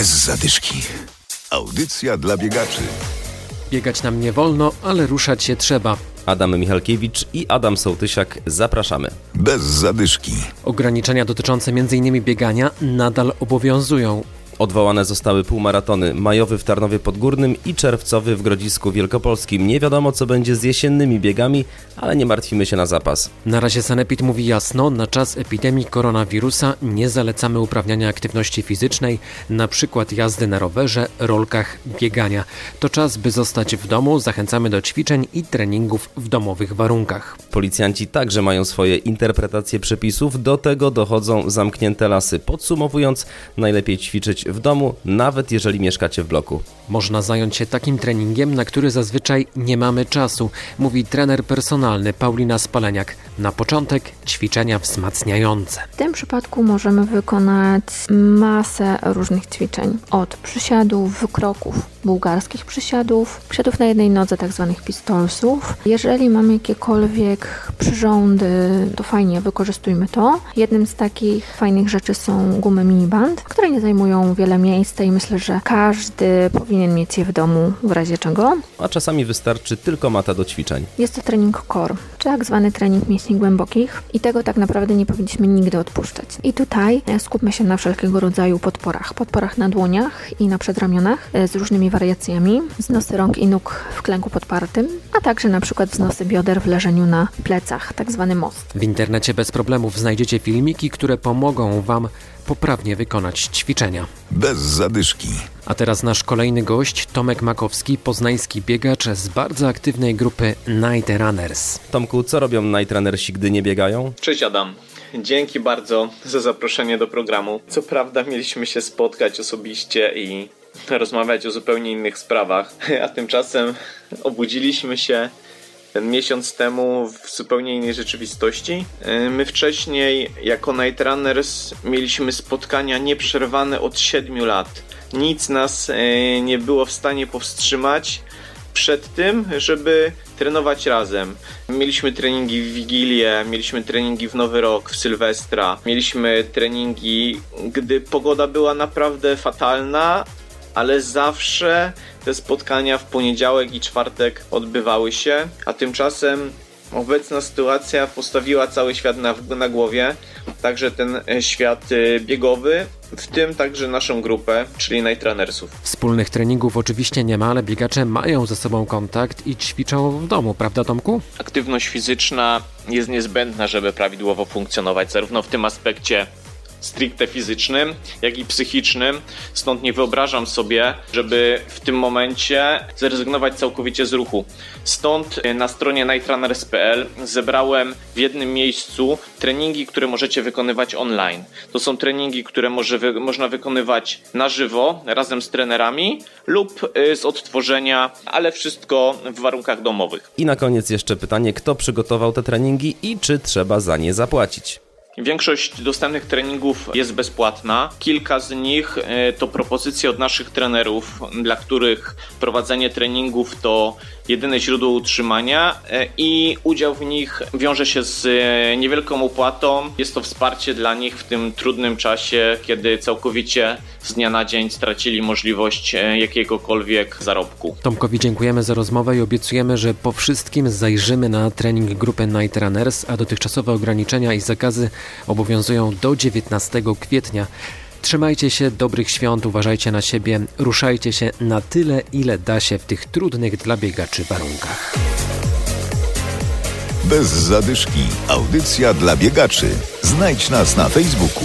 Bez zadyszki. Audycja dla biegaczy. Biegać nam nie wolno, ale ruszać się trzeba. Adam Michalkiewicz i Adam Sołtysiak zapraszamy. Bez zadyszki. Ograniczenia dotyczące m.in. biegania nadal obowiązują. Odwołane zostały półmaratony majowy w Tarnowie Podgórnym i czerwcowy w Grodzisku Wielkopolskim. Nie wiadomo co będzie z jesiennymi biegami, ale nie martwimy się na zapas. Na razie Sanepid mówi jasno, na czas epidemii koronawirusa nie zalecamy uprawniania aktywności fizycznej, na przykład jazdy na rowerze, rolkach, biegania. To czas, by zostać w domu, zachęcamy do ćwiczeń i treningów w domowych warunkach. Policjanci także mają swoje interpretacje przepisów, do tego dochodzą zamknięte lasy. Podsumowując, najlepiej ćwiczyć w domu, nawet jeżeli mieszkacie w bloku. Można zająć się takim treningiem, na który zazwyczaj nie mamy czasu, mówi trener personalny Paulina Spaleniak. Na początek ćwiczenia wzmacniające. W tym przypadku możemy wykonać masę różnych ćwiczeń. Od przysiadów, wykroków, bułgarskich przysiadów, przysiadów na jednej nodze, tak zwanych pistolsów. Jeżeli mamy jakiekolwiek przyrządy, to fajnie wykorzystujmy to. Jednym z takich fajnych rzeczy są gumy miniband, które nie zajmują wiele miejsca i myślę, że każdy powinien mieć je w domu w razie czego. A czasami wystarczy tylko mata do ćwiczeń. Jest to trening core, tak zwany trening mięśni głębokich i tego tak naprawdę nie powinniśmy nigdy odpuszczać. I tutaj e, skupmy się na wszelkiego rodzaju podporach. Podporach na dłoniach i na przedramionach e, z różnymi wariacjami, wznosy rąk i nóg w klęku podpartym, a także na przykład wznosy bioder w leżeniu na plecach, tak zwany most. W internecie bez problemów znajdziecie filmiki, które pomogą Wam poprawnie wykonać ćwiczenia. Bez zadyszki. A teraz nasz kolejny gość, Tomek Makowski, poznański biegacz z bardzo aktywnej grupy Night Runners. Tomku, co robią najtrenersi, gdy nie biegają? Cześć Adam. Dzięki bardzo za zaproszenie do programu. Co prawda mieliśmy się spotkać osobiście i rozmawiać o zupełnie innych sprawach, a tymczasem obudziliśmy się ten miesiąc temu w zupełnie innej rzeczywistości. My wcześniej jako Night Runners mieliśmy spotkania nieprzerwane od 7 lat. Nic nas e, nie było w stanie powstrzymać przed tym, żeby trenować razem. Mieliśmy treningi w Wigilię, mieliśmy treningi w Nowy Rok, w Sylwestra, mieliśmy treningi, gdy pogoda była naprawdę fatalna, ale zawsze te spotkania w poniedziałek i czwartek odbywały się, a tymczasem obecna sytuacja postawiła cały świat na, na głowie, także ten świat biegowy, w tym także naszą grupę, czyli Night Runnersów. Wspólnych treningów oczywiście nie ma, ale biegacze mają ze sobą kontakt i ćwiczą w domu, prawda Tomku? Aktywność fizyczna jest niezbędna, żeby prawidłowo funkcjonować, zarówno w tym aspekcie stricte fizycznym, jak i psychicznym. Stąd nie wyobrażam sobie, żeby w tym momencie zrezygnować całkowicie z ruchu. Stąd na stronie nightrunners.pl zebrałem w jednym miejscu treningi, które możecie wykonywać online. To są treningi, które może wy można wykonywać na żywo razem z trenerami lub y, z odtworzenia, ale wszystko w warunkach domowych. I na koniec jeszcze pytanie, kto przygotował te treningi i czy trzeba za nie zapłacić? Większość dostępnych treningów jest bezpłatna. Kilka z nich e, to propozycje od naszych trenerów, dla których prowadzenie treningów to jedyne źródło utrzymania e, i udział w nich wiąże się z e, niewielką opłatą. Jest to wsparcie dla nich w tym trudnym czasie, kiedy całkowicie z dnia na dzień stracili możliwość jakiegokolwiek zarobku. Tomkowi dziękujemy za rozmowę i obiecujemy, że po wszystkim zajrzymy na trening grupy Night Runners, a dotychczasowe ograniczenia i zakazy obowiązują do 19 kwietnia. Trzymajcie się, dobrych świąt, uważajcie na siebie, ruszajcie się na tyle, ile da się w tych trudnych dla biegaczy warunkach. Bez zadyszki. Audycja dla biegaczy. Znajdź nas na Facebooku.